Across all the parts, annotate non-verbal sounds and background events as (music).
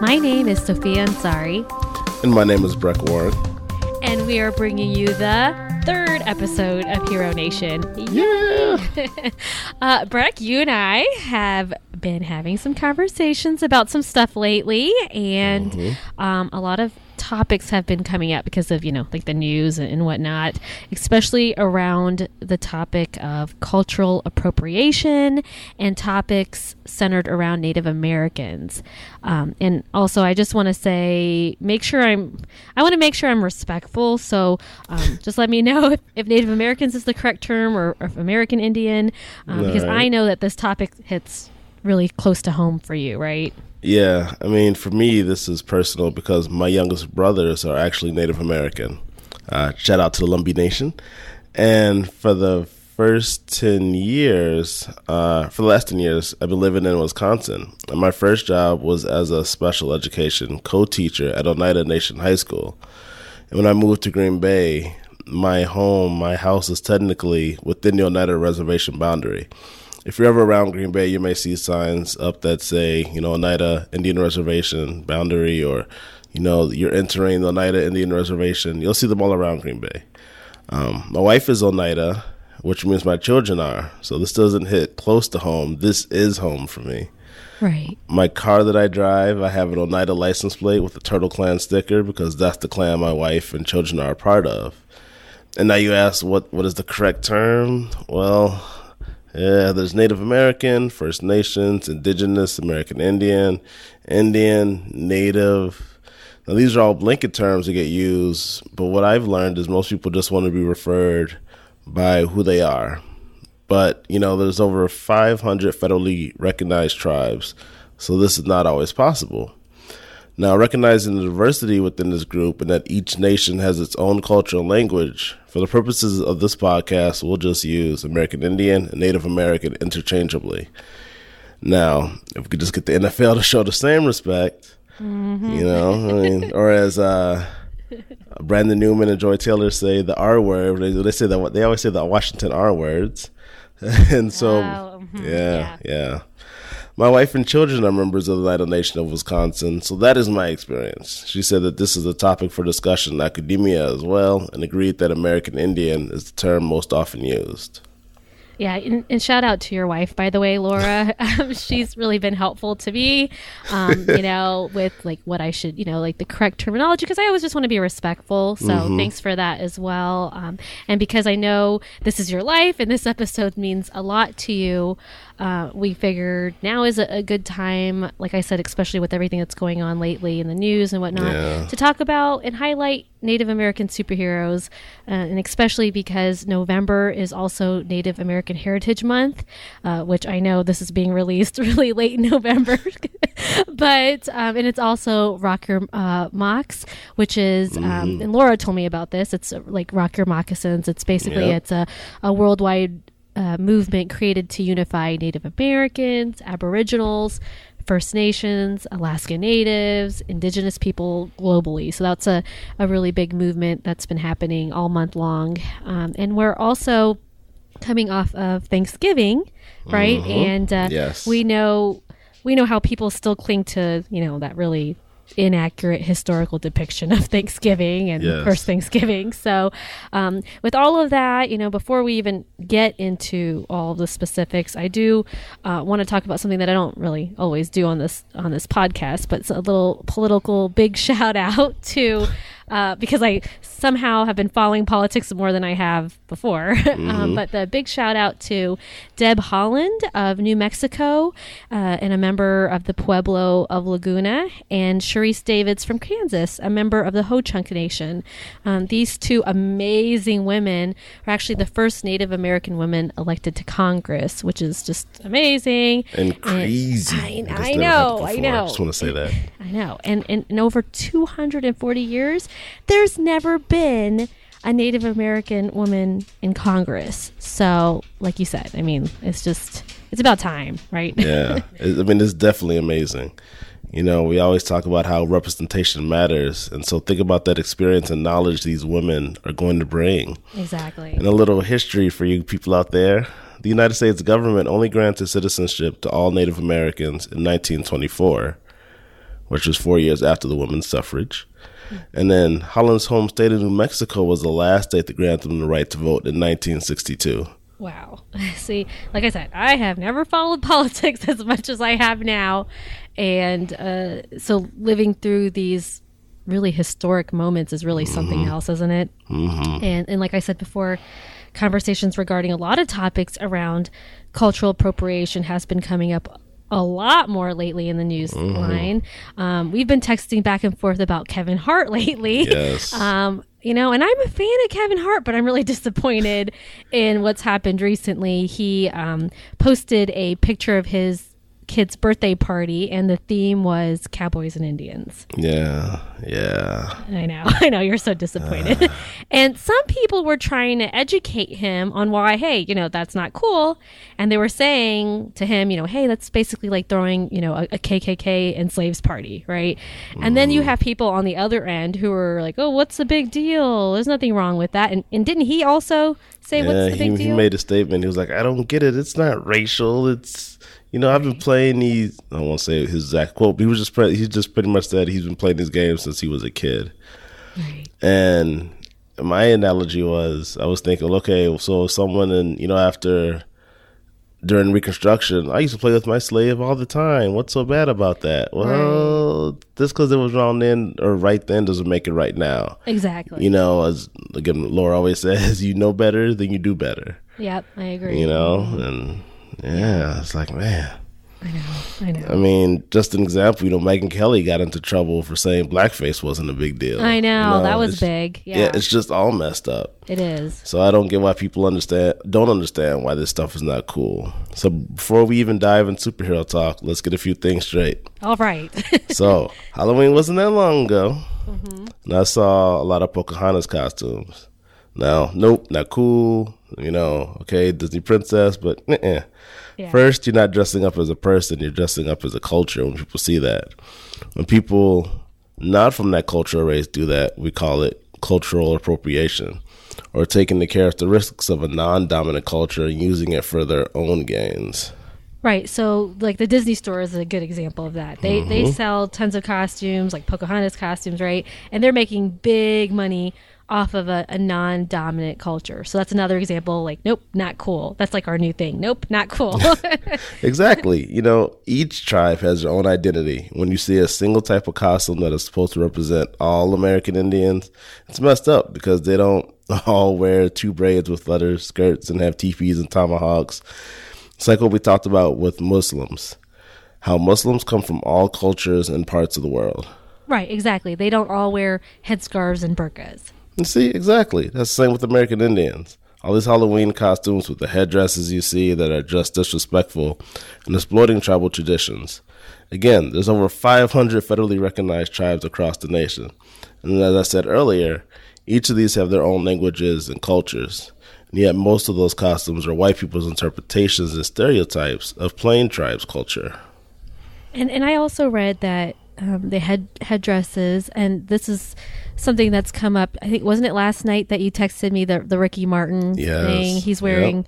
My name is Sophia Ansari. And my name is Breck Warren. And we are bringing you the third episode of Hero Nation. Yeah. (laughs) uh, Breck, you and I have been having some conversations about some stuff lately, and mm-hmm. um, a lot of topics have been coming up because of you know like the news and whatnot especially around the topic of cultural appropriation and topics centered around native americans. Um, and also i just want to say make sure i'm i want to make sure i'm respectful. So um, just let me (laughs) know if, if, native americans is the correct term or, or if american indian um, because right. i know that this topic hits really close to home for you right yeah, I mean, for me, this is personal because my youngest brothers are actually Native American. Uh, shout out to the Lumbee Nation. And for the first 10 years, uh, for the last 10 years, I've been living in Wisconsin. And my first job was as a special education co teacher at Oneida Nation High School. And when I moved to Green Bay, my home, my house is technically within the Oneida Reservation boundary if you're ever around Green Bay, you may see signs up that say, you know, Oneida Indian Reservation boundary, or, you know, you're entering the Oneida Indian Reservation. You'll see them all around Green Bay. Um, my wife is Oneida, which means my children are. So this doesn't hit close to home. This is home for me. Right. My car that I drive, I have an Oneida license plate with a Turtle Clan sticker because that's the clan my wife and children are a part of. And now you ask, what what is the correct term? Well, yeah, there's Native American, First Nations, Indigenous, American Indian, Indian, Native. Now, these are all blanket terms that get used, but what I've learned is most people just want to be referred by who they are. But, you know, there's over 500 federally recognized tribes, so this is not always possible. Now, recognizing the diversity within this group and that each nation has its own culture and language, for the purposes of this podcast, we'll just use American Indian and Native American interchangeably. Now, if we could just get the NFL to show the same respect, mm-hmm. you know, I mean, or as uh, Brandon Newman and Joy Taylor say, the R word, they, they say that they always say the Washington R words. (laughs) and so, oh, mm-hmm. yeah, yeah. yeah. My wife and children are members of the Oneida Nation of Wisconsin, so that is my experience. She said that this is a topic for discussion in academia as well, and agreed that American Indian is the term most often used. Yeah, and, and, shout out to your wife, by the way, Laura. (laughs) Um, she's really been helpful to me, um, you know, with like what I should, you know, like the correct terminology, because I always just want to be respectful. So mm-hmm. thanks for that as well. Um, and because I know this is your life and this episode means a lot to you, uh, we figured now is a, a, good time, like I said, especially with everything that's going on lately in the news and whatnot, yeah. to talk about and highlight Native American superheroes, uh, and especially because November is also Native American Heritage Month, uh, which I know this is being (laughs) released really late in November, (laughs) but um, and it's also Rock Your uh, Mocs, which is um, mm-hmm. and Laura told me about this. It's uh, like Rock Your Moccasins. It's basically yep. it's a, a worldwide uh, movement created to unify Native Americans, Aboriginals, First Nations, Alaska Natives, Indigenous people globally. So that's a, a really big movement that's been happening all month long. Um, and we're also coming off of Thanksgiving, right? Mm-hmm. And uh, yes. we know we know how people still cling to you know that really inaccurate historical depiction of Thanksgiving and yes. first Thanksgiving. So, um, with all of that, you know, before we even get into all the specifics, I do uh, want to talk about something that I don't really always do on this on this podcast, but it's a little political big (laughs) shout out to uh, because I somehow have been following politics more than I have before. (laughs) Um, mm-hmm. um, but the big shout out to Deb Haaland of New Mexico uh, and a member of the Pueblo of Laguna, and Sharice Davids from Kansas, a member of the Ho Chunk Nation. Um, these two amazing women are actually the first Native American women elected to Congress, which is just amazing and crazy. And I, I know, I know. I just want to say that. (laughs) I know. And, and in over 240 years, there's never been a Native American woman in Congress. So, like you said, I mean, it's just it's about time, right? yeah, (laughs) I mean, it's definitely amazing. You know, we always talk about how representation matters, and so think about that experience and knowledge these women are going to bring. Exactly. And a little history for you people out there. The United States government only granted citizenship to all Native Americans in 1924 which was four years after the women's suffrage. And then Haaland's home state of New Mexico was the last state to grant them the right to vote in 1962. Wow. (laughs) See, like I said, I have never followed (laughs) politics as much as I have now. And uh, so living through these really historic moments is really something else, isn't it? Mm-hmm. And, and like I said before, conversations regarding a lot of topics around cultural appropriation has been coming up a lot more lately in the news line. Um, we've been texting back and forth about Kevin Hart (laughs) lately. Yes. Um, you know, and I'm a fan of Kevin Hart, but I'm really (laughs) disappointed in what's happened recently. He um, posted a picture of his kid's birthday party, and the theme was cowboys and Indians. Yeah, yeah. I know, (laughs) I know, you're so disappointed. Uh. (laughs) and some people were trying to educate him on why, hey, you know, that's not cool. And they were saying to him, you know, hey, that's basically like throwing, you know, a, a KKK and slaves party, right? And then you have people on the other end who are like, oh, what's the big deal? There's nothing wrong with that. And, and didn't he also say, Yeah, what's the he, big he deal? made a statement. He was like, I don't get it. It's not racial. It's, you know, I've been playing these, I won't say his exact quote, but he was just, pre- he just pretty much said he's been playing these games since he was a kid. Right. And my analogy was, I was thinking, okay, so someone in, you know, after during Reconstruction, I used to play with my slave all the time. What's so bad about that? Well, just because it was wrong then or right then doesn't make it right now. Exactly. You know, as again, Laura always (laughs) says, you know better than you do better. Yep, I agree. You know, and yeah, it's like man. I know, I know. I mean, just an example, you know, Megyn Kelly got into trouble for saying blackface wasn't a big deal. I know, You that was big. Yeah. Yeah, it's just all messed up. it is. So I don't get why people understand don't understand why this stuff is not cool. So before we even dive in superhero talk, let's get a few things straight. All right. (laughs) So Halloween wasn't that long ago, Mm-hmm. and I saw a lot of Pocahontas costumes. Now, nope, not cool. You know, okay, Disney princess, but uh Yeah. first, you're not dressing up as a person; you're dressing up as a culture. When people see that, when people not from that cultural race do that, we call it cultural appropriation, or taking the characteristics of a non-dominant culture and using it for their own gains. Right. So, like the Disney store is a good example of that. They they Mm-hmm. sell tons of costumes, like Pocahontas costumes, right? And they're making big money off of a, a non-dominant culture. So that's another example. Like, nope, not cool. That's like our new thing. Nope, not cool. (laughs) (laughs) Exactly. You know, each tribe has their own identity. When you see a single type of costume that is supposed to represent all American Indians, it's messed up because they don't (laughs) all wear two braids with leather skirts and have teepees and tomahawks. It's like what we talked about with Muslims. How Muslims come from all cultures and parts of the world. right. Exactly. They don't all wear headscarves and burqas. And see, exactly. That's the same with American Indians. All these Halloween costumes with the headdresses you see that are just disrespectful and exploiting tribal traditions. Again, there's over 500 federally recognized tribes across the nation. And as I said earlier, each of these have their own languages and cultures. And yet, most of those costumes are white people's interpretations and stereotypes of plain tribes culture. And and I also read that um, the head headdresses, and this is something that's come up. I think wasn't it last night that you texted me the the Ricky Martin Yes. thing? He's Yep. wearing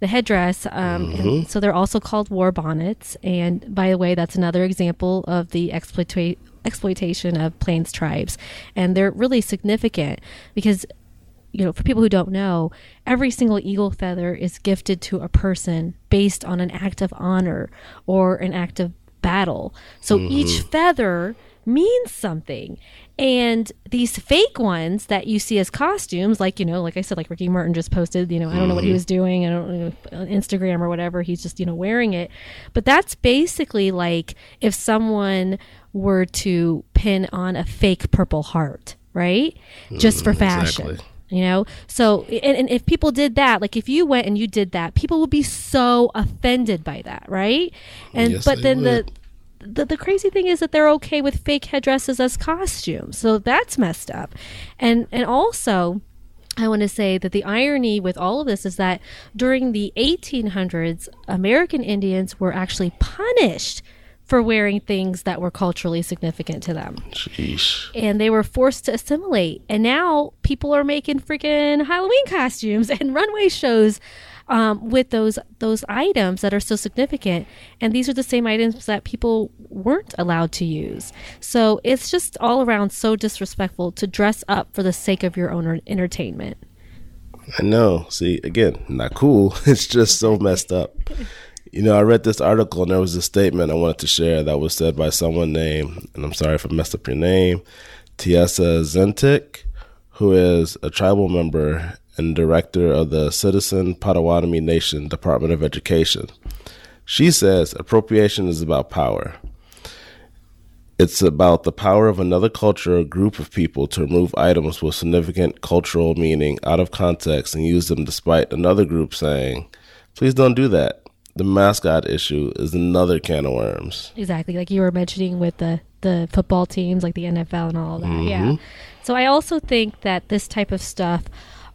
the headdress. Um, and so they're also called war bonnets. And by the way, that's another example of the exploita- exploitation of Plains tribes, and they're really significant because you know, for people who don't know, every single eagle feather is gifted to a person based on an act of honor or an act of battle. So each mm-hmm. feather means something. And these fake ones that you see as costumes, like, you know, like I said, like Ricky Martin just posted, you know, I don't know what he mm-hmm. was doing. I don't know, on Instagram or whatever. He's just, you know, wearing it. But that's basically like if someone were to pin on a fake purple heart, right? Just for mm, fashion exactly. You know? So and, and if people did that like if you went and you did that people would be so offended by that right? Oh, and Yes, but then the, the the crazy thing is that they're okay with fake headdresses as costumes. So that's messed up. And and also I want to say that the irony with all of this is that during the 1800s, American Indians were actually punished for wearing things that were culturally significant to them. Sheesh. And they were forced to assimilate. And now people are making freaking Halloween costumes (laughs) and runway shows um, with those those items that are so significant. And these are the same items that people weren't allowed to use. So it's just all around so disrespectful to dress up for the sake of your own entertainment. I know. See, again, not cool. (laughs) It's just so messed up. You know, I read this article and there was a statement I wanted to share that was said by someone named, and I'm sorry if I messed up your name, Tesia Zientek, who is a tribal member and director of the Citizen Potawatomi Nation Department of Education. She says appropriation is about power. It's about the power of another culture or group of people to remove items with significant cultural meaning out of context and use them despite another group saying, please don't do that. The mascot issue is another can of worms. Exactly. Like you were mentioning with the, the football teams, like the NFL and all that. Mm-hmm. Yeah. So I also think that this type of stuff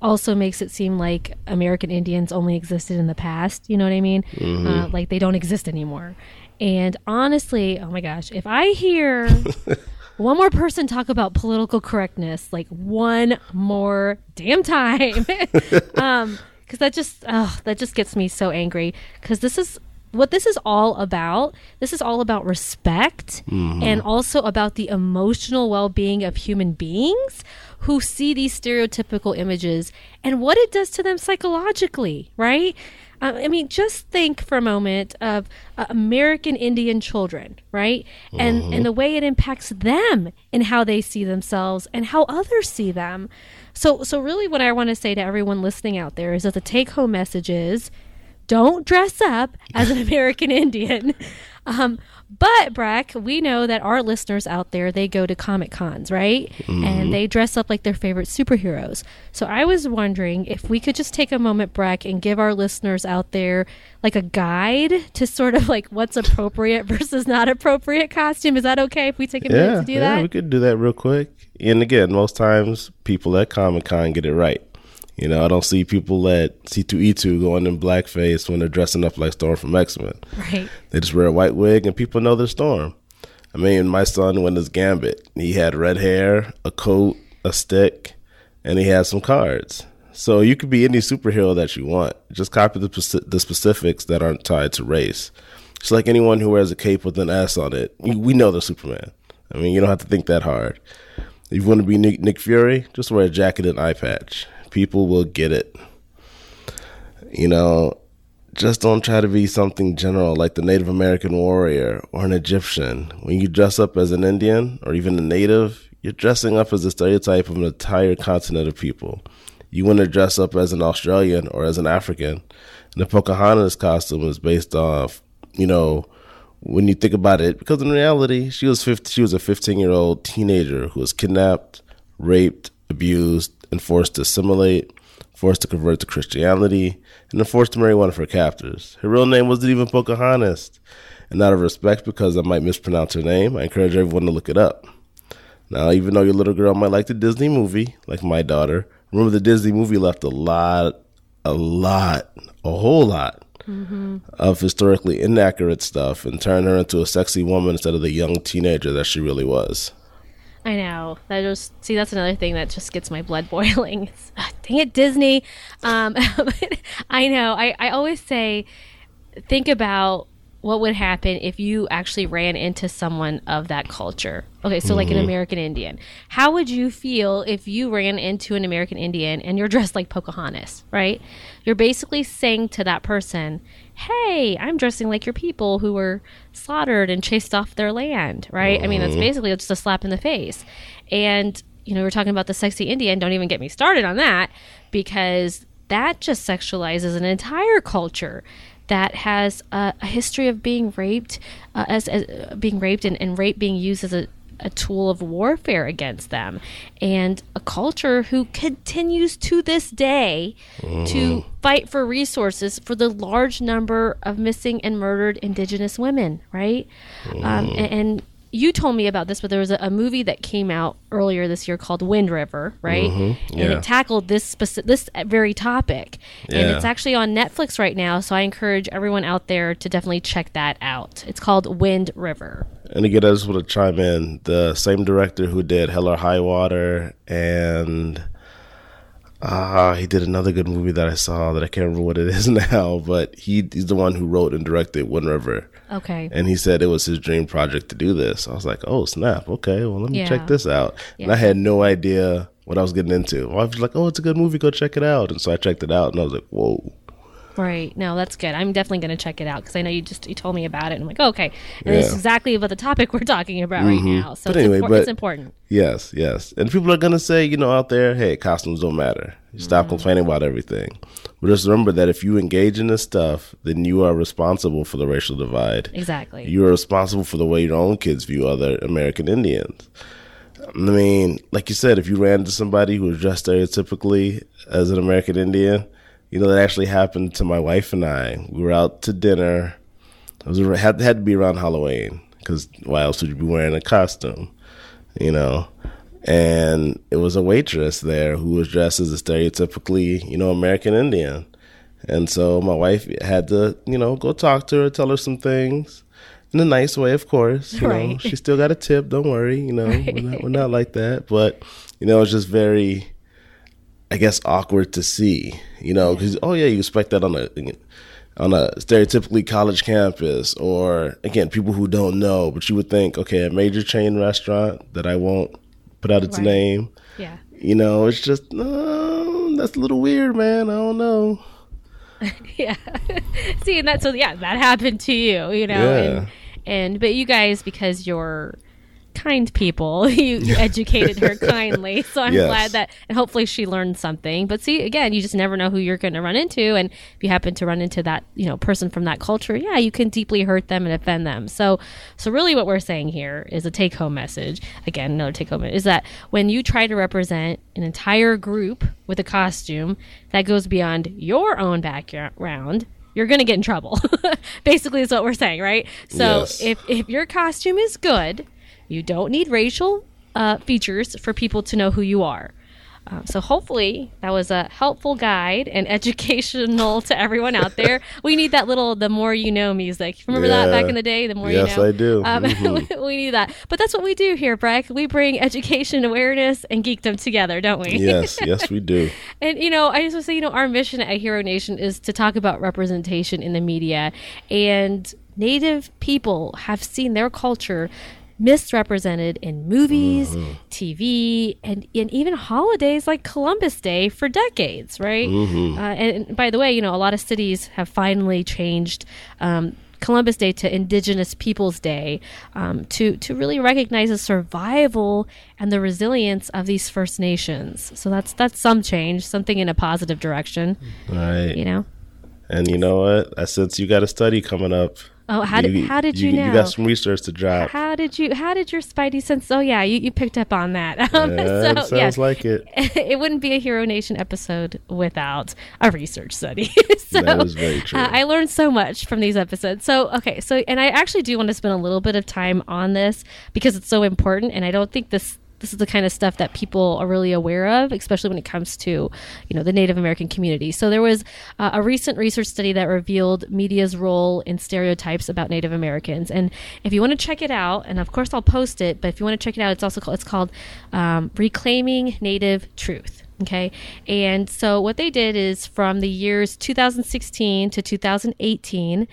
also makes it seem like American Indians only existed in the past. You know what I mean? Mm-hmm. Uh, like they don't exist anymore. And honestly, oh my gosh, if I hear (laughs) one more person talk about political correctness, like one more damn time, (laughs) um, because that just oh, that just gets me so angry. Because this is what this is all about. This is all about respect mm-hmm. and also about the emotional well being of human beings who see these stereotypical images and what it does to them psychologically, right? Uh, I mean, just think for a moment of uh, American Indian children, right? And mm-hmm. and the way it impacts them and how they see themselves and how others see them. So so really what I want to say to everyone listening out there is that the take home message is don't dress up as an (laughs) American Indian. Um, but Breck, we know that our listeners out there they go to comic cons, right? Mm-hmm. And they dress up like their favorite superheroes. So I was wondering if we could just take a moment, Breck, and give our listeners out there like a guide to sort of like what's appropriate (laughs) versus not appropriate costume. Is that okay if we take a minute yeah, to do yeah, that? We could do that real quick. And again, most times people at Comic Con get it right. You know, I don't see people at C2E2 going in blackface when they're dressing up like Storm from X Men. Right. They just wear a white wig and people know they're Storm. I mean, my son went as Gambit. He had red hair, a coat, a stick, and he had some cards. So you could be any superhero that you want. Just copy the, the specifics that aren't tied to race. It's like anyone who wears a cape with an S on it, we know they're Superman. I mean, you don't have to think that hard. If you want to be Nick, Nick Fury, just wear a jacket and eye patch people will get it. You know, just don't try to be something general like the Native American warrior or an Egyptian. When you dress up as an Indian or even a native, you're dressing up as a stereotype of an entire continent of people. You want to dress up as an Australian or as an African. And the Pocahontas costume is based off, you know, when you think about it, because in reality, she was 50, she was a 15 year old teenager who was kidnapped, raped, abused, and forced to assimilate, forced to convert to Christianity, and then forced to marry one of her captors. Her real name wasn't even Pocahontas. And out of respect, because I might mispronounce her name, I encourage everyone to look it up. Now, even though your little girl might like the Disney movie, like my daughter, remember the Disney movie left a lot, a lot, a whole lot mm-hmm. of historically inaccurate stuff and turned her into a sexy woman instead of the young teenager that she really was. I know. That just see that's another thing that just gets my blood (laughs) boiling. Uh, dang it, Disney. Um, (laughs) I know. I, I always say, think about what would happen if you actually ran into someone of that culture. Okay, so mm-hmm. like an mm-hmm. American Indian. How would you feel if you ran into an American Indian and you're (laughs) dressed like Pocahontas, right? You're basically saying to that person, hey, I'm dressing like your people who were slaughtered and chased off their land, right? I mean, that's mm-hmm. basically just a slap in the face. And, you know, we're talking about the sexy Indian. Don't even get me started on that because that just sexualizes an entire culture that has a, a history of being raped, uh, as, as uh, being raped and, and rape being used as a, a tool of warfare against them and a culture who continues to this day mm. to mm-hmm. fight for resources for the large number of missing and murdered indigenous women right mm. um, and, and, you told me about this, but there was a, a movie that came out earlier this year called Wind River, right? And yeah. it tackled this speci- this very topic, and it's actually on Netflix right now. So I encourage everyone out there to definitely check that out. It's called Wind River. And again, I just want to chime in. The same director who did Hell or High Water and uh, he did another good movie that I saw that I can't remember what it is (laughs) now, but he, he's the one who wrote and directed Wind River. Okay. And he said it was his dream project to do this. I was like, oh, snap. Okay, well, let me Yeah. check this out. And I had no idea what I was getting into. I was like, oh, it's a good movie. Go check it out. And so I checked it out and I was like, whoa. Right. No, that's good. I'm definitely going to check it out because I know you just you told me about it. And I'm like, okay, and it's Yeah. exactly about the topic (laughs) we're talking about right mm-hmm. now. So But it's, anyway, impor- but- it's important. Yes, yes. And people are going to say, you know, out there, hey, costumes don't matter. Stop mm-hmm. complaining about everything. But just remember that if you engage in this stuff, then you are responsible for the racial divide. Exactly. You are responsible for the way your own kids view other American Indians. I mean, like you said, if you ran into somebody who was dressed stereotypically as an American Indian, you know that actually happened to my wife and I. We were out to dinner. It was had had to be around Halloween because why else would you be wearing a costume? You know, and it was a waitress there who was dressed as a stereotypically, you know, American Indian. And so my wife had to, you know, go talk to her, tell her some things in a nice way, of course. You know, Right. she still got a tip. Don't worry. You know, we're, not, we're not like that. But you know, it's just very, I guess, awkward to see. You know, because oh yeah, you expect that on a on a stereotypically college campus, or again, people who don't know. But you would think, okay, a major chain restaurant that I won't put out its Right. name. yeah. You know, it's just no, that's a little weird, man. I don't know. (laughs) Yeah. See, and that's so yeah, that happened to you, you know. Yeah. And and but you guys because you're kind people, (laughs) you, you educated her kindly. (laughs) So I'm Yes. glad that and hopefully she learned something. But see, again, you just never know who you're going to run into and if you happen to run into that, you know, person from that culture, yeah, you can deeply hurt them and offend them. So so really what we're saying here is a take home message. Again, another take home is that when you try to represent an entire group with a costume that goes beyond your own background, you're going to get in trouble. (laughs) Basically, is what we're saying, right? So Yes. if if your costume is good, you don't need racial uh, features for people to know who you are. Uh, so hopefully that was a helpful guide and (laughs) educational to everyone out there. (laughs) We need that little "the more you know" music. Remember that back in the day? The more Yes, you know. Yes, I do. Um, (laughs) Mhm. we need that. But that's what we do here, Breck. We bring education, awareness, and geekdom together, don't we? yes, yes, we do. And you know, I just want to say, you know, our mission at Hero Nation is to talk about representation in the media, and Native people have seen their culture misrepresented in movies, TV, and, and even holidays like Columbus Day for decades, right? Uh, and, by the way, you know, a lot of cities have finally changed. Um, Columbus Day to Indigenous Peoples Day um, to to really recognize the survival and the resilience of these First Nations. So that's that's some change, something in a positive direction. Right. You know. And you know what? I you got a study coming up. Oh, how did how did you, know? You got some research to drop. how did you how did your spidey sense? Oh yeah, you, you picked up on that. (laughs) Um, Yeah, it so sounds yes, like it. (laughs) it wouldn't be a Hero Nation episode without a research study. (laughs) so That is very true. uh, I learned so much from these episodes. So okay, so and I actually do want to spend a little bit of time on this because it's so important, and I don't think this this is the kind of stuff that people are really aware of, especially when it comes to you know the Native American community. So there was uh, a recent research study that revealed media's role in stereotypes about Native Americans, and if you want to check it out, and of course I'll post it, but if you want to check it out, it's also called, it's called um, Reclaiming Native Truth. Okay. And so what they did is from the years 2016 to 2018,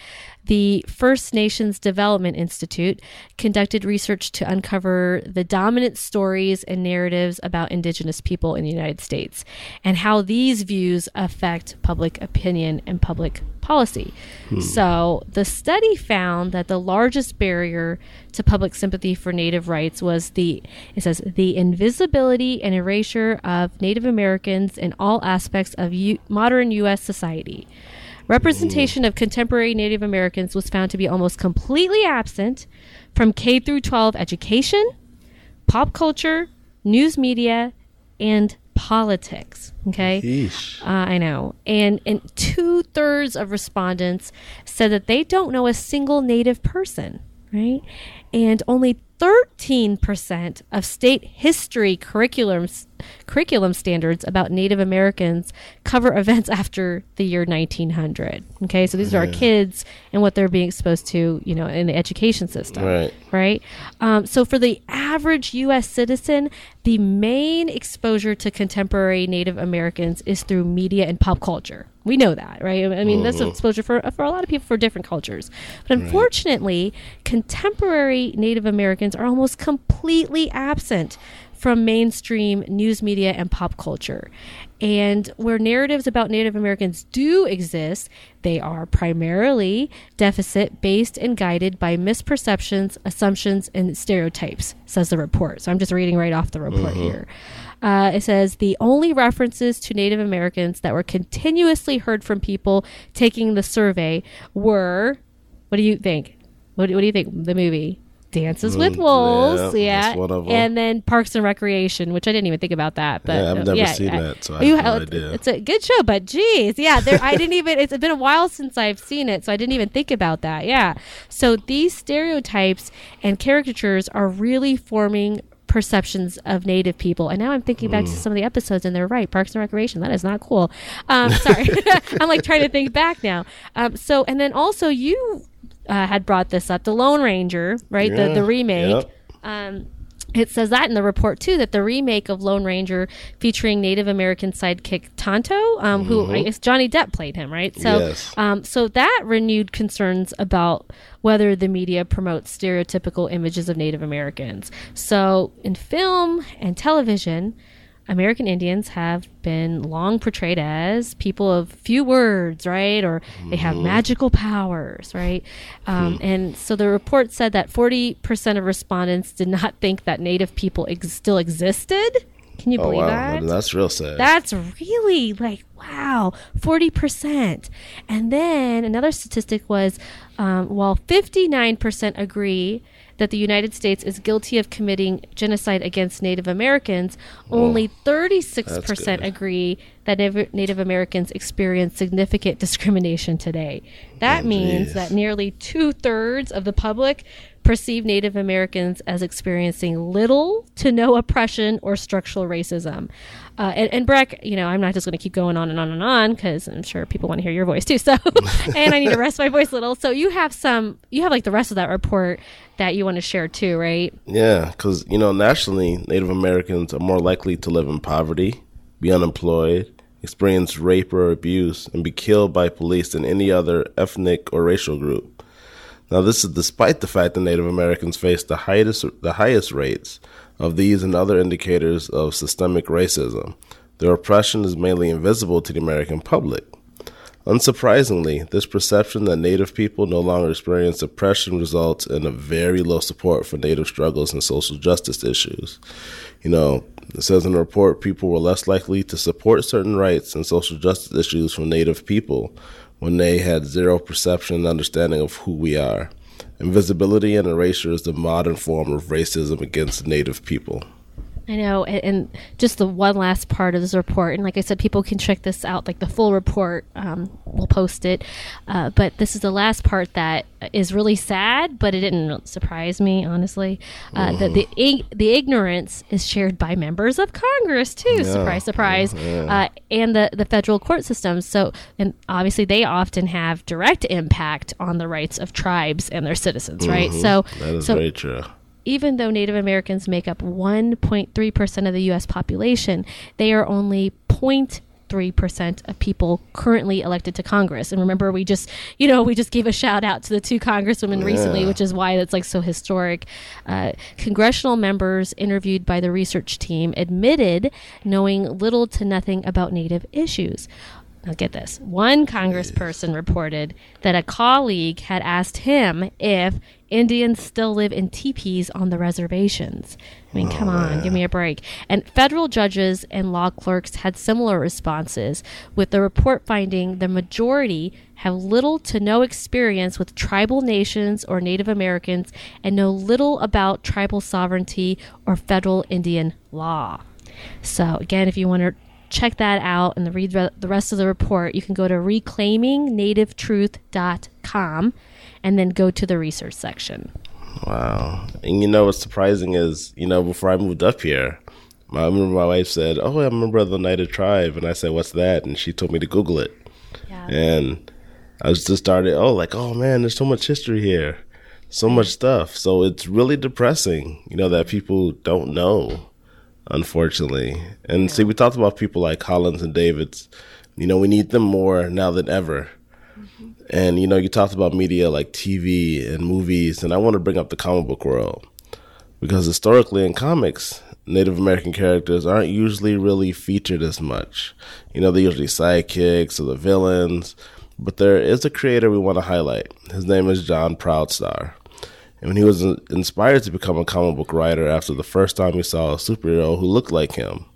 the First Nations Development Institute conducted research to uncover the dominant stories and narratives about Indigenous people in the United States and how these views affect public opinion and public policy. Hmm. So the study found that the largest barrier to public sympathy for Native rights was the, it says, the invisibility and erasure of Native Americans in all aspects of U- modern U.S. society. Representation of contemporary Native Americans was found to be almost completely absent from K through 12 education, pop culture, news media, and politics. Okay. Uh, I know. And and two thirds of respondents said that they don't know a single Native person, right? And only 13% of state history curriculums curriculum standards about Native Americans cover events (laughs) after the year 1900. Okay, so these are our kids and what they're being exposed to, you know, in the education system. Right. Right. Um, so for the average U.S. citizen, the main exposure to contemporary Native Americans is through media and pop culture. We know that, right? I mean, that's exposure for for a lot of people for different cultures. But unfortunately, contemporary Native Americans are almost completely absent from mainstream news media and pop culture. And where narratives about Native Americans do exist, they are primarily deficit based and guided by misperceptions, assumptions, and stereotypes, says the report. So I'm just reading right off the report here. Uh, it says the only references to Native Americans that were continuously heard from people taking the survey were, what do you think? What, do- what do you think? The movie Dances with Mm, Wolves, yeah, yeah, that's one of 'em. and then Parks and Recreation, which I didn't even think about that. But Yeah, I've uh, never seen yeah. that, so I You have no idea. It's a good show, but geez, yeah, there, I didn't (laughs) even. It's been a while since I've seen it, so I didn't even think about that. Yeah, so these stereotypes and caricatures are really forming perceptions of native people and now i'm thinking back to Mm. some of the episodes and they're right parks and recreation that is not cool um sorry (laughs) i'm like trying to think back now um so and then also you uh, had brought this up the lone ranger right the Yeah, the remake yep. um, it says that in the report too that the remake of Lone Ranger featuring Native American sidekick Tonto, um, who I guess Johnny Depp played him, right? So, Yes. um, so that renewed concerns about whether the media promotes stereotypical images of Native Americans. So, in film and television, American Indians have been long portrayed as people of few words, right? Or they have magical powers, right? Um, And so the report said that 40% of respondents did not think that Native people ex- still existed. Can you Oh believe wow, that? that's real sad. That's really like wow, forty percent. And then another statistic was, um, while fifty nine percent agree that the United States is guilty of committing genocide against Native Americans, only thirty six percent good. agree that Native Americans experience significant discrimination today. That Oh, means geez. that nearly two thirds of the public perceive Native Americans as experiencing little to no oppression or structural racism. Uh, and, and Breck, you know, I'm not just going to keep going on and on and on because I'm sure people want to hear your voice too. So, (laughs) and I need to rest my voice a little. So you have some, you have like the rest of that report that you want to share too, right? Yeah, because you know, nationally, Native Americans are more likely to live in poverty, be unemployed, experience rape or abuse, and be killed by police than any other ethnic or racial group. Now, this is despite the fact that Native Americans face the highest the highest rates of these and other indicators of systemic racism. Their oppression is mainly invisible to the American public. Unsurprisingly, this perception that Native people no longer experience oppression results in a very low support for Native struggles and social justice issues. You know, it says in the report people were less likely to support certain rights and social justice issues from Native people when they had zero perception and understanding of who we are. Invisibility and erasure is the modern form of racism against Native people. I know, and, and just the one last part of this report, and like I said, people can check this out, like the full report. Um, we'll post it, uh, but this is the last part that is really sad, but it didn't surprise me, honestly. Uh, That the ig- the ignorance is shared by members of Congress too. surprise, surprise, Uh, and the the federal court systems. So, and obviously, they often have direct impact on the rights of tribes and their citizens, right? So, That is so very true. Even though Native Americans make up 1.3% of the U.S. population, they are only 0.3% of people currently elected to Congress. And remember, we just, you know, we just gave a shout out to the two congresswomen recently, which is why it's like so historic. Uh, congressional members interviewed by the research team admitted knowing little to nothing about Native issues. Now, get this. One congressperson reported that a colleague had asked him if Indians still live in teepees on the reservations. I mean, come oh, on, give me a break. And federal judges and law clerks had similar responses, with the report finding the majority have little to no experience with tribal nations or Native Americans and know little about tribal sovereignty or federal Indian law. So, again, if you want to check that out and read the rest of the report, you can go to reclaimingNativeTruth.com and then go to the research section. Wow. And you know what's surprising is, you know, before I moved up here, I remember my wife said, "Oh, I'm a member of the Oneida Tribe," and I said, "What's that?" And she told me to Google it. Yeah. And I was just started, oh, like, oh man, there's so much history here, so much stuff. So it's really depressing, you know, that people don't know, unfortunately. And see, we talked about people like Collins and Davids. You know, we need them more now than ever. Mm-hmm. And you know, you talked about media like TV and movies, and I want to bring up the comic book world because historically in comics, Native American characters aren't usually really featured as much. You know, they're usually sidekicks or the villains, but there is a creator we want to highlight. His name is Jon Proudstar. And when he was inspired to become a comic book writer after the first time he saw a superhero who looked like him,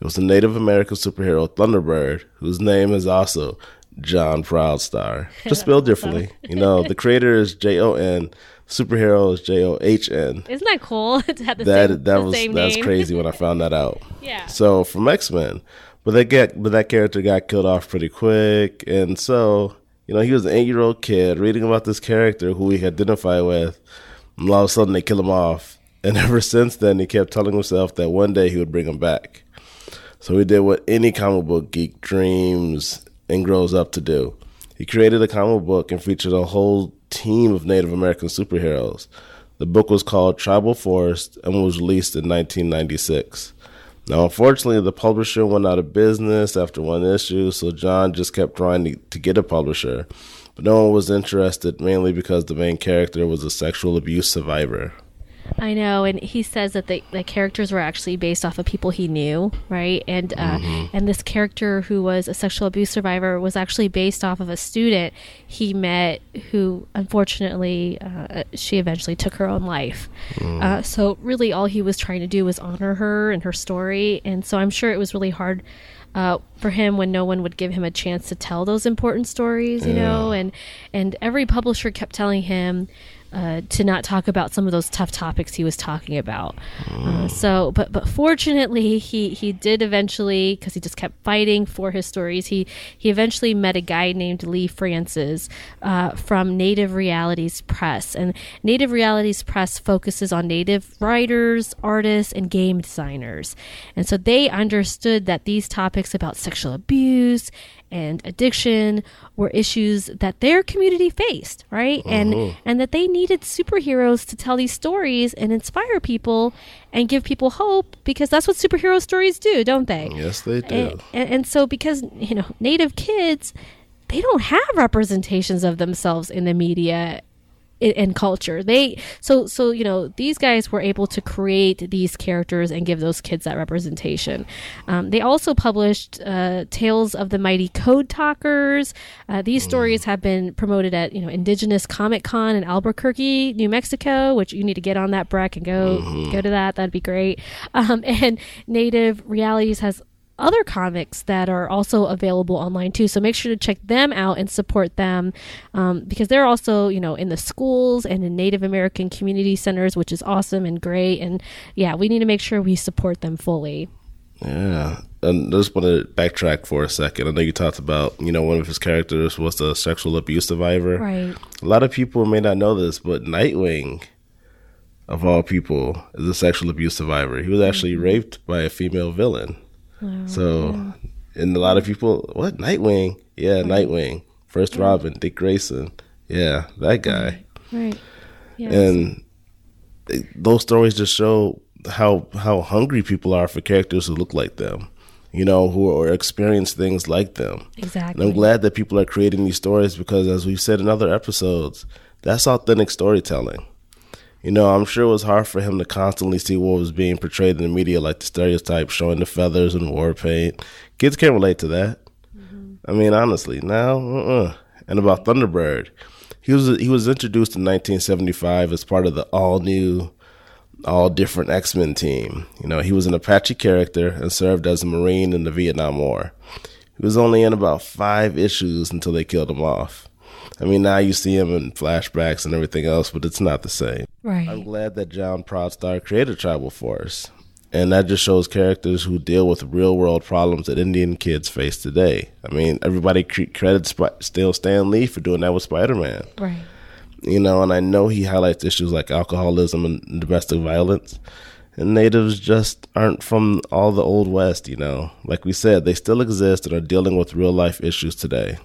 it was the Native American superhero Thunderbird, whose name is also John Proudstar, (laughs) just spelled differently. You know, the creator is J O N, superhero is J O H N. Isn't that cool (laughs) to have the That same, that the was that's crazy when I found that out. (laughs) Yeah. So from X Men, but that get but that character got killed off pretty quick, and so you know he was an eight year old kid reading about this character who he identified with, and all of a sudden they kill him off, and ever since then he kept telling himself that one day he would bring him back. So he did what any comic book geek dreams and grows up to do. He created a comic book and featured a whole team of Native American superheroes. The book was called Tribal Force and was released in 1996. Now, unfortunately, the publisher went out of business after one issue, so Jon just kept trying to, get a publisher. But no one was interested, mainly because the main character was a sexual abuse survivor. I know, and he says that the, the characters were actually based off of people he knew, right? And uh, Mm-hmm. and this character who was a sexual abuse survivor was actually based off of a student he met who, unfortunately, uh, she eventually took her own life. Mm. Uh, so really, all he was trying to do was honor her and her story, and so I'm sure it was really hard. Uh, for him, when no one would give him a chance to tell those important stories, you know, and and every publisher kept telling him, uh, to not talk about some of those tough topics he was talking about. Uh, so, but but fortunately, he he did eventually because he just kept fighting for his stories. He he eventually met a guy named Lee Francis uh, from Native Realities Press, and Native Realities Press focuses on Native writers, artists, and game designers, and so they understood that these topics about sexual abuse and addiction were issues that their community faced, right? And uh-huh. and that they needed superheroes to tell these stories and inspire people and give people hope because that's what superhero stories do, don't they? Yes, they do. And, and, and so because you know native kids they don't have representations of themselves in the media and culture. They so so you know these guys were able to create these characters and give those kids that representation. Um, they also published uh, tales of the mighty code talkers. Uh, these stories have been promoted at you know indigenous comic con in albuquerque new mexico which you need to get on that breck and go go to that. That'd be great. Um, (laughs) and native realities has other comics that are also available online too. So make sure to check them out and support them um, because they're also, you know, in the schools and in Native American community centers, which is awesome and great. And yeah, we need to make sure we support them fully. Yeah. And I just want to backtrack for a second. I know you talked about, you know, one of his characters was a sexual abuse survivor. Right. A lot of people may not know this, but Nightwing, of all people, is a sexual abuse survivor. He was actually raped by a female villain. So, oh. and a lot of people, what? Nightwing? Yeah, Nightwing. First Robin, Dick Grayson. Yeah, that guy. Right. Yes. And those stories just show how how hungry people are for characters who look like them, you know, who are experience things like them. And exactly. I'm glad that people are creating these stories because, as we've said in other episodes, that's authentic storytelling. You know, I'm sure it was hard for him to constantly see what was being portrayed in the media, like the stereotype showing the feathers and war paint. Kids can't relate to that. Mm-hmm. I mean, honestly, now, uh-uh. and about Thunderbird, he was he was introduced in 1975 as part of the all new, all different X Men team. You know, he was an Apache character and served as a Marine in the Vietnam War. He was only in about five issues until they killed him off. I mean, now you see him in flashbacks and everything else, but it's not the same. Right. I'm glad that Jon Proudstar created Tribal Force. And that just shows characters who deal with real world problems that Indian kids face today. I mean, everybody cre- credits Sp- still Stan Lee for doing that with Spider Man. Right. You know, and I know he highlights issues like alcoholism and domestic violence. And natives just aren't from all the old west, you know. Like we said, they still exist and are dealing with real life issues today.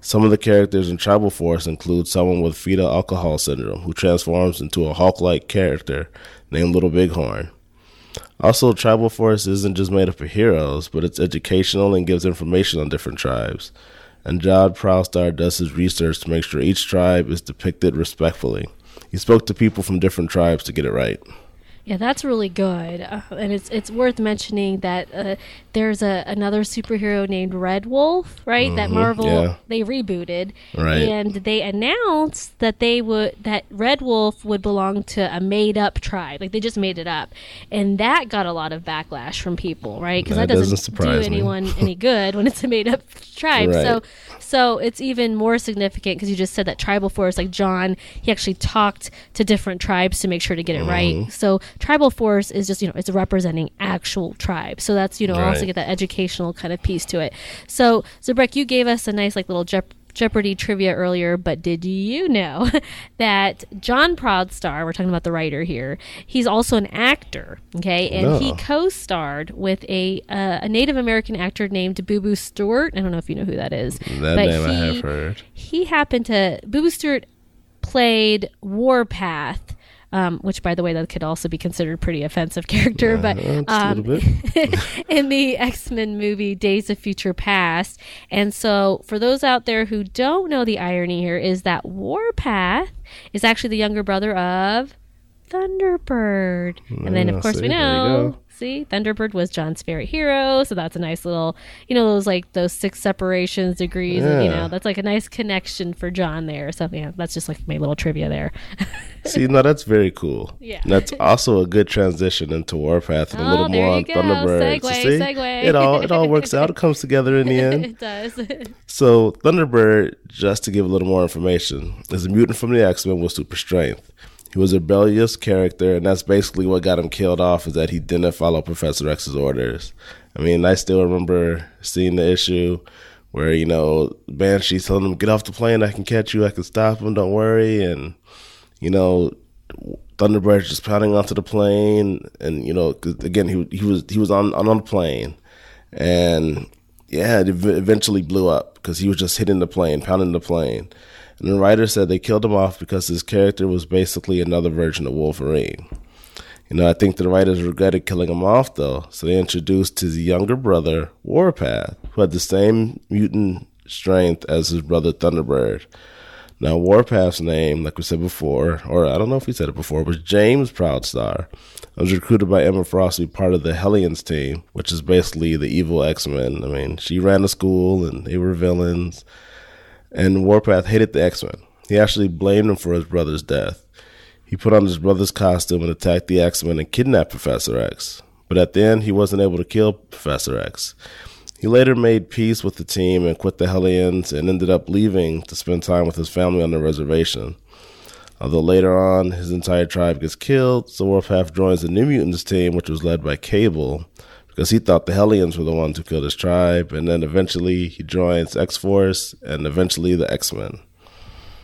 Some of the characters in Tribal Force include someone with fetal alcohol syndrome who transforms into a hawk like character named Little Bighorn. Also, Tribal Force isn't just made up of heroes, but it's educational and gives information on different tribes. And Jon Proudstar does his research to make sure each tribe is depicted respectfully. He spoke to people from different tribes to get it right. Yeah, that's really good, uh, and it's it's worth mentioning that uh, there's a another superhero named Red Wolf, right? that Marvel yeah. they rebooted, Right. and they announced that they would that Red Wolf would belong to a made up tribe, like they just made it up, and that got a lot of backlash from people, right? Because that, That doesn't, doesn't do anyone any (laughs) good when it's a made up tribe. Right. So so it's even more significant because you just said that tribal force, like Jon, he actually talked to different tribes to make sure to get it Mm-hmm. right. So tribal force is just you know it's representing actual tribes. So that's you know also get that educational kind of piece to it. So Zabrek, you gave us a nice like little Jep- Jeopardy trivia earlier, but did you know (laughs) that Jon Proudstar, we're talking about the writer here, he's also an actor, okay, and he co-starred with a uh, a Native American actor named Boo Boo Stewart. I don't know if you know who that is. That but name I he- have heard. he happened to Boo Boo Stewart played Warpath. Um, which, by the way, that could also be considered pretty offensive (laughs) character. but Uh, um, (laughs) in the X Men movie Days of Future Past. And so, for those out there who don't know, the irony here is that Warpath is actually the younger brother of Thunderbird. And then, Ah, of course, see, we know. See, Thunderbird was Jon's favorite hero, so that's a nice little, you know, those like those six separations degrees, and, you know, that's like a nice connection for Jon there. So yeah, that's just like my little trivia there. (laughs) See, no, that's very cool. Yeah. That's also a good transition into Warpath and a Oh, little more on go. Thunderbird. So see, segue. It all it all works out. It (laughs) comes together in the end. it does. (laughs) So Thunderbird, just to give a little more information, is a mutant from the X Men with super strength. He was a rebellious character, and that's basically what got him killed off. Is that he didn't follow Professor X's orders. I mean, I still remember seeing the issue where you know Banshee telling him, "Get off the plane. I can catch you. I can stop him. Don't worry." And you know, Thunderbird just pounding onto the plane, and you know, again, he he was he was on on the plane, and yeah, it eventually blew up because he was just hitting the plane, pounding the plane. And the writer said they killed him off because his character was basically another version of Wolverine. You know, I think the writers regretted killing him off though, so they introduced his younger brother, Warpath, who had the same mutant strength as his brother Thunderbird. Now, Warpath's name, like we said before, or I don't know if we said it before, was James Proudstar. I was recruited by Emma Frost to be part of the Hellions team, which is basically the evil X Men. I mean, she ran the school and they were villains. And Warpath hated the X Men. He actually blamed them for his brother's death. He put on his brother's costume and attacked the X Men and kidnapped Professor X. But at the end, he wasn't able to kill Professor X. He later made peace with the team and quit the Hellions and ended up leaving to spend time with his family on the reservation. Although later on, his entire tribe gets killed, so Warpath joins the New Mutants team, which was led by Cable, because he thought the Hellions were the ones who killed his tribe, and then eventually he joins X Force and eventually the X Men.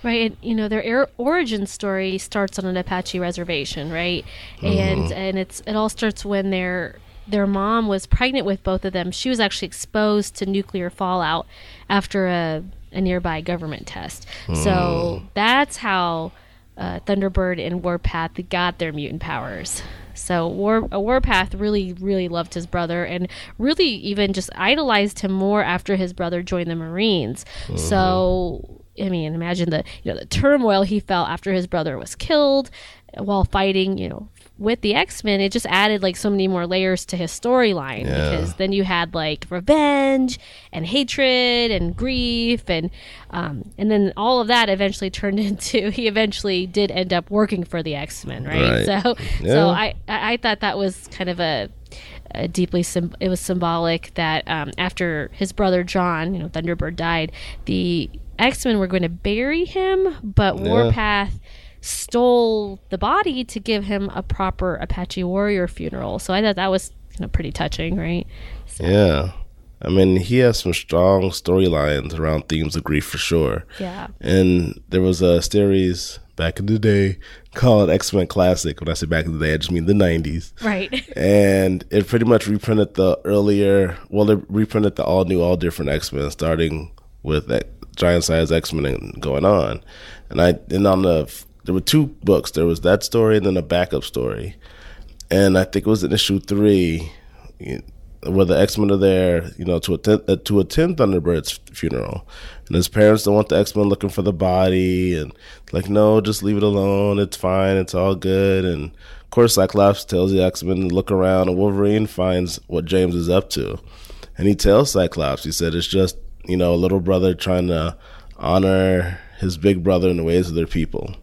Right, and you know their origin story starts on an Apache reservation, right? And and it's it all starts when their their mom was pregnant with both of them. She was actually exposed to nuclear fallout after a a nearby government test. So that's how uh, Thunderbird and Warpath got their mutant powers. So War uh, Warpath really really loved his brother and really even just idolized him more after his brother joined the Marines. So I mean, imagine the you know the turmoil he felt after his brother was killed while fighting, you know, with the X Men. It just added like so many more layers to his storyline Yeah. because then you had like revenge and hatred and grief and um, and then all of that eventually turned (laughs) into he eventually did end up working for the X Men, right? Right. So Yeah. so I I thought that was kind of a deeply sym- it was symbolic that um, after his brother John, you know, Thunderbird died, the X Men were going to bury him, but Yeah. Warpath stole the body to give him a proper Apache warrior funeral. So I thought that was you know, pretty touching, right? Yeah. I mean, he has some strong storylines around themes of grief for sure. Yeah. And there was a series back in the day called X Men Classic. When I say back in the day, I just mean the 90s. Right. (laughs) And it pretty much reprinted the earlier, well, it reprinted the all new, all different X Men, starting with that giant size X Men and going on. And I, and on the, there were two books. There was that story and then a backup story. And I think it was in issue three where the X Men are there, you know, to attend uh, to attend Thunderbird's funeral, and his parents don't want the X Men looking for the body, and like, no, just leave it alone. It's fine. It's all good. And of course, Cyclops tells the X Men to look around, and Wolverine finds what James is up to, and he tells Cyclops, he said, it's just you know a little brother trying to honor his big brother in the ways of their people.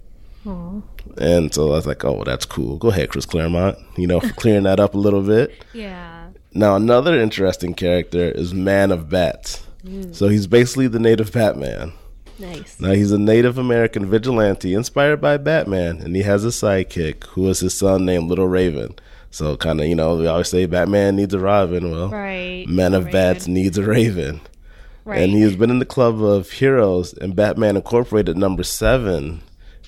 Aww. And so I was like, oh, that's cool. Go ahead, Chris Claremont. You know, for (laughs) clearing that up a little bit. Yeah. Now, another interesting character is Man of Bats. Mm. So he's basically the native Batman. Nice. Now, he's a Native American vigilante inspired by Batman, and he has a sidekick who is his son named Little Raven. So, kind of, you know, we always say Batman needs a Robin. Well, right. Man of Raven. Bats needs a Raven. Right. And he has been in the club of heroes, and Batman Incorporated number seven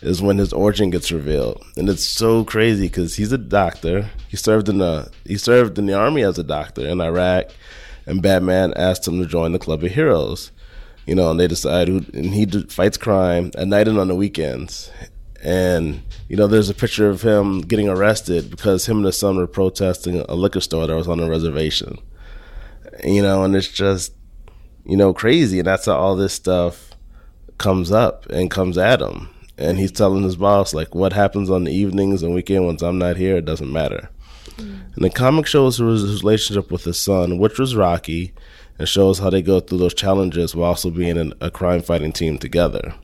is when his origin gets revealed, and it's so crazy because he's a doctor. He served in the he served in the army as a doctor in Iraq, and Batman asked him to join the Club of Heroes. You know, and they decide who, and he fights crime at night and on the weekends. And you know, there's a picture of him getting arrested because him and his son were protesting a liquor store that was on a reservation. You know, and it's just you know crazy, and that's how all this stuff comes up and comes at him and he's telling his boss like what happens on the evenings and weekend when I'm not here, it doesn't matter. Mm. And the comic shows his relationship with his son, which was rocky, and shows how they go through those challenges while also being in a crime fighting team together.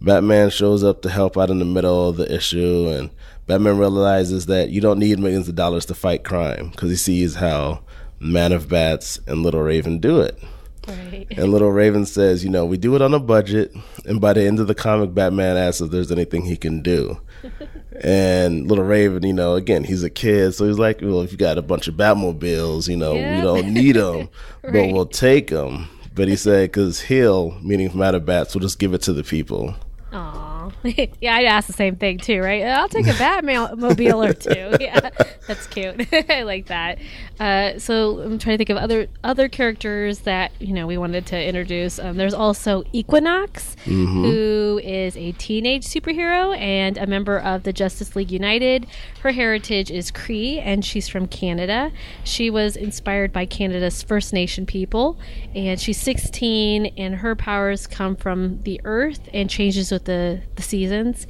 Batman shows up to help out in the middle of the issue, and Batman realizes that you don't need millions of dollars to fight crime because he sees how Man of Bats and Little Raven do it. Right. And Little Raven says, you know, we do it on a budget. And by the end of the comic, Batman asks if there's anything he can do. (laughs) and Little Raven, you know, again, he's a kid. So he's like, well, if you got a bunch of Batmobiles, you know, we don't need them, (laughs) right. but we'll take them. But he said, because he'll, meaning from out of bats, will just give it to the people. Aww. (laughs) yeah, I'd ask the same thing too, right? I'll take a Batmobile or two. (laughs) Yeah, that's cute. (laughs) I like that. Uh, so I'm trying to think of other other characters that you know we wanted to introduce. Um, there's also Equinox, mm-hmm. who is a teenage superhero and a member of the Justice League United. Her heritage is Cree, and she's from Canada. She was inspired by Canada's First Nation people, and she's 16, and her powers come from the Earth and changes with the the seasons.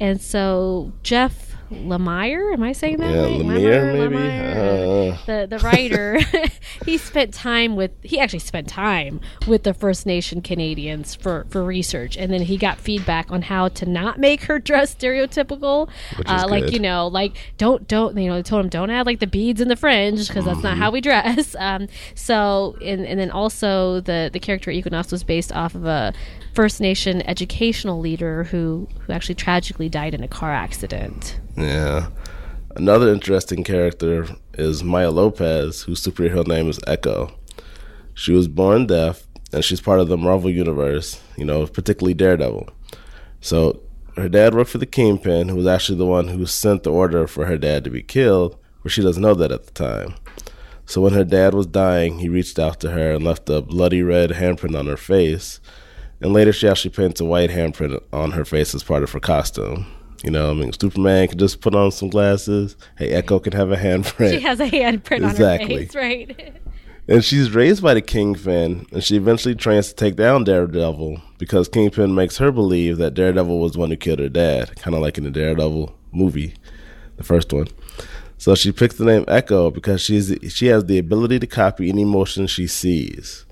And so Jeff Lemire, am I saying that yeah, right? Lemire, maybe. Uh. The the writer, (laughs) he spent time with. He actually spent time with the First Nation Canadians for for research, and then he got feedback on how to not make her dress stereotypical. Uh, like you know, like don't don't you know, they told him don't add like the beads in the fringe because that's mm-hmm. not how we dress. (laughs) Um, so and and then also the the character Equinox was based off of a First Nation educational leader who who actually tragically died in a car accident. Yeah. Another interesting character is Maya Lopez, whose superhero name is Echo. She was born deaf, and she's part of the Marvel Universe, you know, particularly Daredevil. So her dad worked for the Kingpin, who was actually the one who sent the order for her dad to be killed, but she doesn't know that at the time. So when her dad was dying, he reached out to her and left a bloody red handprint on her face and later, she actually paints a white handprint on her face as part of her costume. You know, I mean, Superman can just put on some glasses. Hey, Echo can have a handprint. She has a handprint exactly. on her face, right? (laughs) and she's raised by the Kingpin, and she eventually trains to take down Daredevil because Kingpin makes her believe that Daredevil was the one who killed her dad, kind of like in the Daredevil movie, the first one. So she picks the name Echo because she's she has the ability to copy any motion she sees.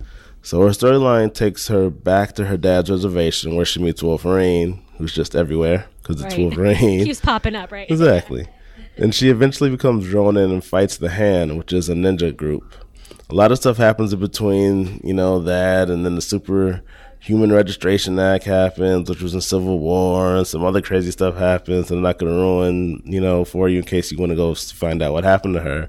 So her storyline takes her back to her dad's reservation where she meets Wolverine, who's just everywhere because it's right. (laughs) Wolverine. Keeps popping up, right? Exactly. and she eventually becomes Ronin and fights the Hand, which is a ninja group. A lot of stuff happens in between, you know, that and then the Super Human Registration Act happens, which was in Civil War, and some other crazy stuff happens. And I'm not going to ruin, you know, for you in case you want to go find out what happened to her.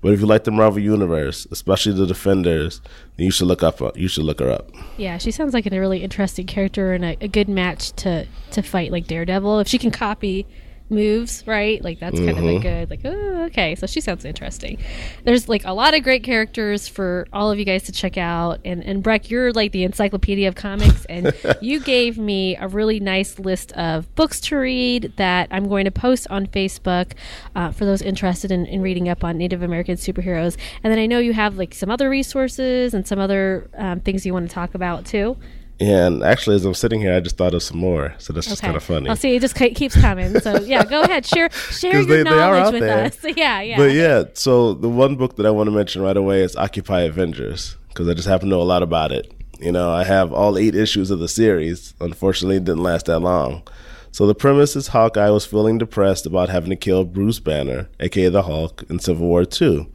But if you like the Marvel universe, especially the Defenders, then you should look up. Uh, you should look her up. Yeah, she sounds like a really interesting character and a, a good match to to fight like Daredevil. If she can copy moves, right? Like that's kind of a good like oh, okay. So she sounds interesting. There's like a lot of great characters for all of you guys to check out. And and Breck, you're like the encyclopedia of comics, and (laughs) you gave me a really nice list of books to read that I'm going to post on Facebook uh, for those interested in, in reading up on Native American superheroes. And then I know you have like some other resources and some other um, things you want to talk about too. Yeah, and actually, as I'm sitting here, I just thought of some more. So that's just kind of funny. I'll see. It just keeps coming. So yeah, go ahead. Share (laughs) share your they- they are knowledge out with there. us. (laughs) Yeah, yeah. But yeah, so the one book that I want to mention right away is Occupy Avengers because I just happen to know a lot about it. You know, I have all eight issues of the series. Unfortunately, it didn't last that long. So the premise is Hawkeye was feeling depressed about having to kill Bruce Banner, aka the Hulk, in Civil War II.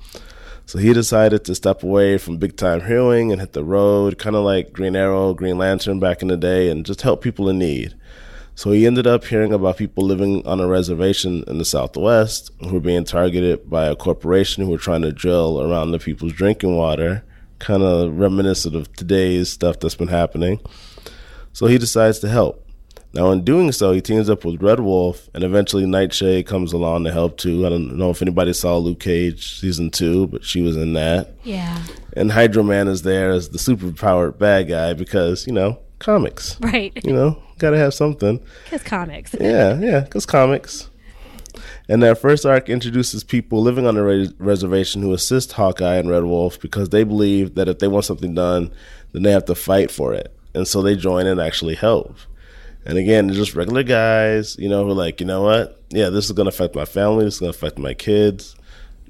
So he decided to step away from big time heroing and hit the road, kind of like Green Arrow, Green Lantern back in the day, and just help people in need. So he ended up hearing about people living on a reservation in the Southwest who were being targeted by a corporation who were trying to drill around the people's drinking water, kind of reminiscent of today's stuff that's been happening. So he decides to help. Now, in doing so, he teams up with Red Wolf, and eventually Nightshade comes along to help too. I don't know if anybody saw Luke Cage season two, but she was in that. yeah. And Hydro Man is there as the superpowered bad guy because, you know, comics. Right. You know, gotta have something. Because comics. Yeah, yeah, because comics. And that first arc introduces people living on a res- reservation who assist Hawkeye and Red Wolf because they believe that if they want something done, then they have to fight for it. And so they join and actually help. And again, just regular guys, you know, who are like, you know what? Yeah, this is going to affect my family. This is going to affect my kids.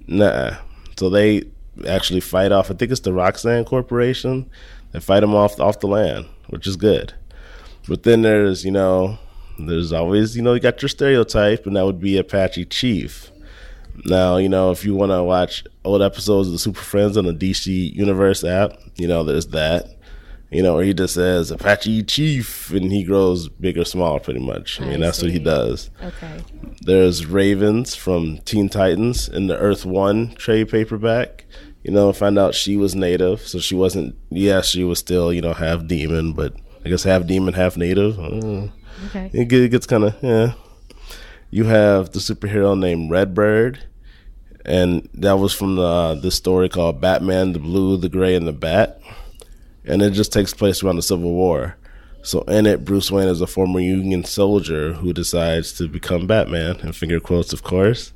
Nah. So they actually fight off, I think it's the Roxxon Corporation. They fight them off off the land, which is good. But then there's, you know, there's always, you know, you got your stereotype, and that would be Apache Chief. Now, you know, if you want to watch old episodes of the Super Friends on the DC Universe app, you know, there's that. You know, where he just says Apache Chief, and he grows big or small, pretty much. I mean, I that's what he does. Okay. There's Ravens from Teen Titans in the Earth One trade paperback. You know, find out she was native, so she wasn't. Yeah, she was still, you know, half demon, but I guess half demon, half native. Okay. It gets kind of yeah. You have the superhero named Redbird, and that was from the uh, this story called Batman: The Blue, the Gray, and the Bat, and it just takes place around the Civil War. So in it, Bruce Wayne is a former Union soldier who decides to become Batman, in finger quotes, of course.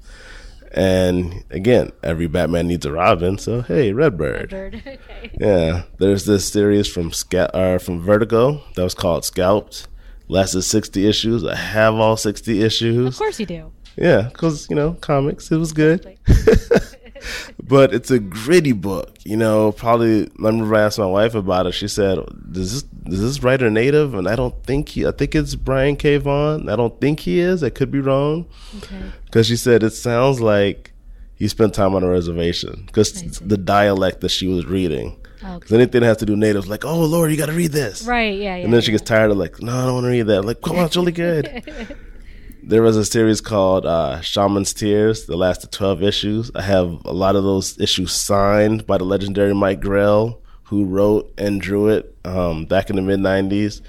And again, every Batman needs a Robin, so hey, Redbird. Bird. (laughs) Okay. Yeah, there's this series from Sca- uh, from Vertigo that was called Scalped. Lasted 60 issues. I have all 60 issues. Of course you do. Yeah, because, you know, comics, it was good. (laughs) but it's a gritty book. You know, probably, I remember I asked my wife about it. She said, Does this, is this writer native? And I don't think he, I think it's Brian K. Vaughan. I don't think he is. I could be wrong. Okay. Because she said it sounds like he spent time on a reservation. Because the dialect that she was reading. Because Okay. anything that has to do natives, like, oh Lord, you got to read this. Right. Yeah. Yeah. And then she gets tired of like, no, I don't want to read that. I'm like, come on, it's really good. (laughs) there was a series called uh, Shaman's Tears that lasted 12 issues. I have a lot of those issues signed by the legendary Mike Grell, who wrote and drew it um, back in the mid 90s.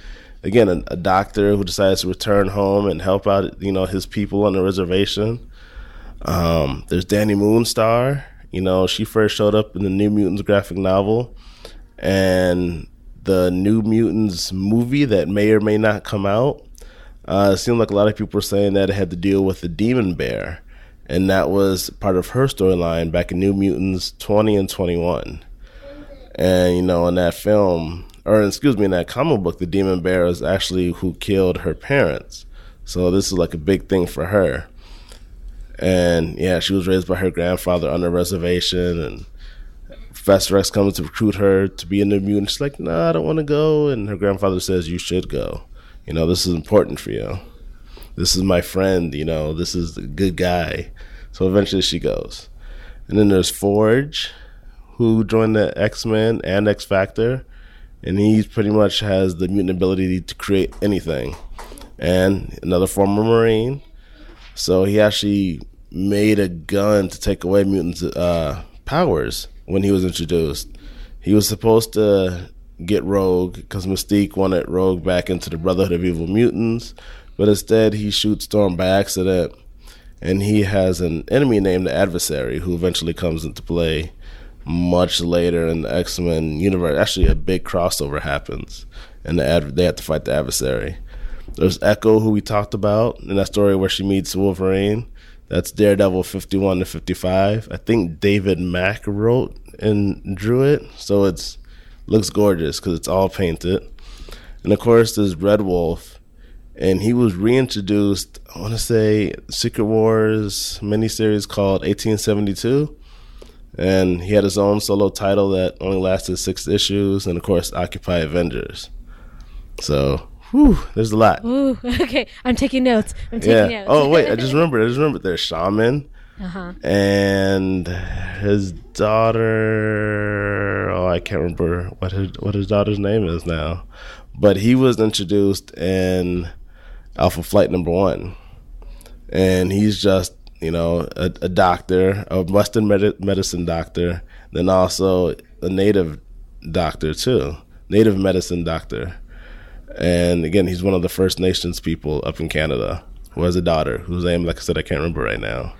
Again, a, a doctor who decides to return home and help out, you know, his people on the reservation. Um, there's Dani Moonstar. You know, she first showed up in the New Mutants graphic novel, and the New Mutants movie that may or may not come out. Uh, it seemed like a lot of people were saying that it had to deal with the Demon Bear, and that was part of her storyline back in New Mutants 20 and 21. And you know, in that film, or excuse me, in that comic book, the Demon Bear is actually who killed her parents. So this is like a big thing for her. And yeah, she was raised by her grandfather on a reservation, and Professor X comes to recruit her to be a new mutant. She's like, "No, I don't want to go." And her grandfather says, "You should go. You know, this is important for you. This is my friend. You know, this is a good guy." So eventually, she goes. And then there's Forge, who joined the X Men and X Factor, and he pretty much has the mutant ability to create anything. And another former Marine, so he actually made a gun to take away mutants' uh, powers when he was introduced. He was supposed to get Rogue because Mystique wanted Rogue back into the Brotherhood of Evil Mutants, but instead he shoots Storm by accident, and he has an enemy named the Adversary who eventually comes into play much later in the X Men universe. Actually, a big crossover happens, and the ad- they have to fight the Adversary. There's Echo, who we talked about in that story where she meets Wolverine. That's Daredevil 51 to 55. I think David Mack wrote and drew it, so it's looks gorgeous because it's all painted. And of course, there's Red Wolf, and he was reintroduced. I want to say Secret Wars miniseries called 1872, and he had his own solo title that only lasted six issues, and of course, Occupy Avengers. So Whew, there's a lot. Ooh, (laughs) okay. I'm taking notes. I'm taking yeah. notes. Oh wait, I just (laughs) remembered. I just remembered. There's Shaman, uh-huh. and his daughter. Oh, I can't remember what his what his daughter's name is now, but he was introduced in Alpha Flight Number One, and he's just you know a, a doctor, a Western med- medicine doctor, then also a native doctor too, native medicine doctor and again, he's one of the First Nations people up in Canada who has a daughter whose name, like I said, I can't remember right now.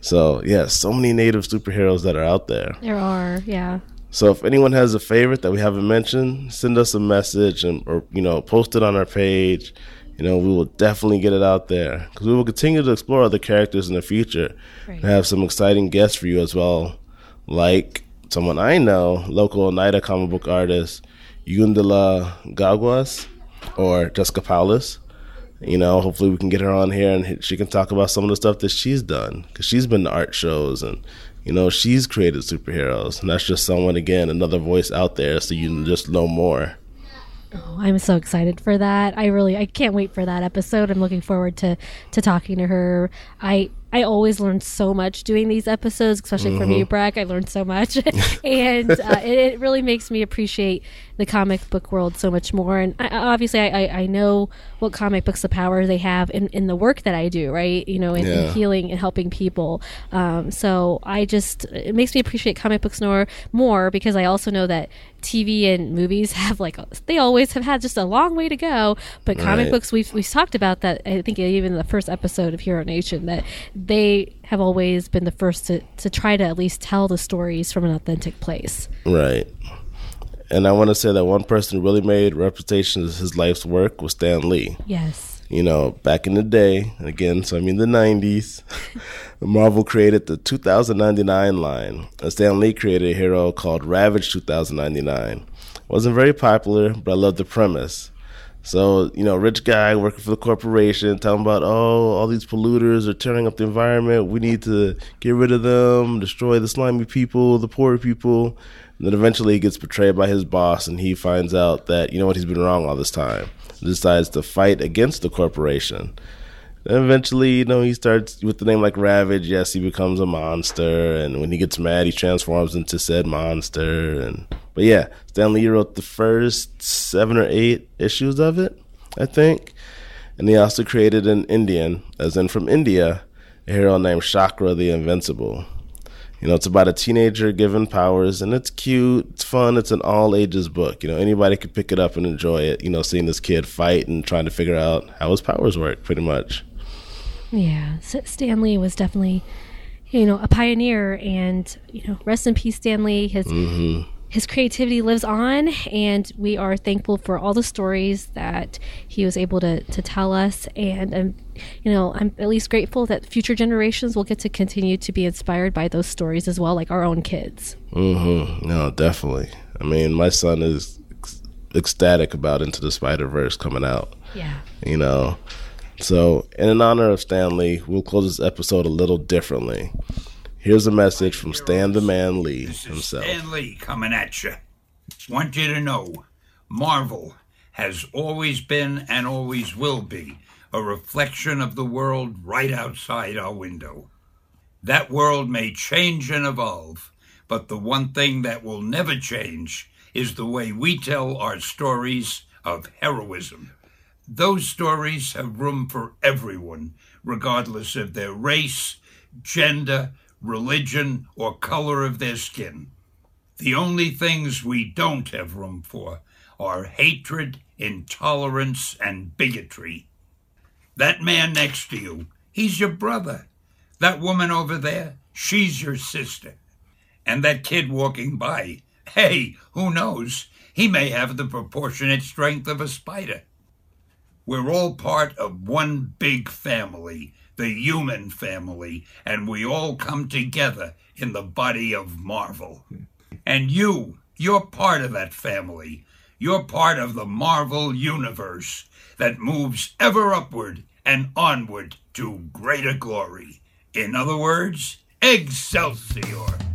So, yeah, so many native superheroes that are out there. There are, yeah. So, if anyone has a favorite that we haven't mentioned, send us a message and, or, you know, post it on our page. You know, we will definitely get it out there because we will continue to explore other characters in the future right. and have some exciting guests for you as well, like someone I know, local Oneida comic book artist Yundala Gagwas or Jessica Paulus. You know, hopefully we can get her on here and she can talk about some of the stuff that she's done because she's been to art shows and you know she's created superheroes and that's just someone again another voice out there so you just know more. Oh, I'm so excited for that. I really I can't wait for that episode. I'm looking forward to to talking to her. I I always learn so much doing these episodes, especially mm-hmm. from you, Breck. I learned so much, (laughs) and uh, it, it, really makes me appreciate the comic book world so much more. And I, obviously, I, I, know what comic books, the power they have in, in the work that I do, right? You know, in, yeah. in healing and helping people. Um, so I just it makes me appreciate comic books more more because I also know that TV and movies (laughs) have like they always have had just a long way to go. But comic right. books, we've we've talked about that. I think even in the first episode of Hero Nation that they have always been the first to, to try to at least tell the stories from an authentic place. Right. And I want to say that one person who really made reputation as his life's work was Stan Lee. Yes. You know, back in the day, again, so I mean the 90s, (laughs) Marvel created the 2099 line. And Stan Lee created a hero called Ravage 2099. Wasn't very popular, but I loved the premise. So, you know, rich guy working for the corporation, telling about, oh, all these polluters are tearing up the environment. We need to get rid of them, destroy the slimy people, the poor people. And then eventually he gets betrayed by his boss and he finds out that, you know what, he's been wrong all this time. Decides to fight against the corporation. And eventually, you know, he starts with the name like Ravage. Yes, he becomes a monster, and when he gets mad, he transforms into said monster. And but yeah, Stan Lee wrote the first seven or eight issues of it, I think. And he also created an Indian, as in from India, a hero named Chakra the Invincible. You know, it's about a teenager given powers, and it's cute, it's fun, it's an all ages book. You know, anybody could pick it up and enjoy it. You know, seeing this kid fight and trying to figure out how his powers work, pretty much. Yeah, Stan Lee was definitely, you know, a pioneer, and you know, rest in peace, Stan Lee. His mm-hmm. His creativity lives on, and we are thankful for all the stories that he was able to to tell us. And I'm, you know, I'm at least grateful that future generations will get to continue to be inspired by those stories as well, like our own kids. Mm-hmm. No, definitely. I mean, my son is ecstatic about Into the Spider Verse coming out. Yeah. You know, so, in honor of Stan Lee, we'll close this episode a little differently. Here's a message from Stan the Man Lee himself. Stan Lee coming at you. Want you to know Marvel has always been and always will be a reflection of the world right outside our window. That world may change and evolve, but the one thing that will never change is the way we tell our stories of heroism. Those stories have room for everyone, regardless of their race, gender, religion, or color of their skin. The only things we don't have room for are hatred, intolerance, and bigotry. That man next to you, he's your brother. That woman over there, she's your sister. And that kid walking by, hey, who knows? He may have the proportionate strength of a spider. We're all part of one big family, the human family, and we all come together in the body of Marvel. And you, you're part of that family. You're part of the Marvel universe that moves ever upward and onward to greater glory. In other words, Excelsior!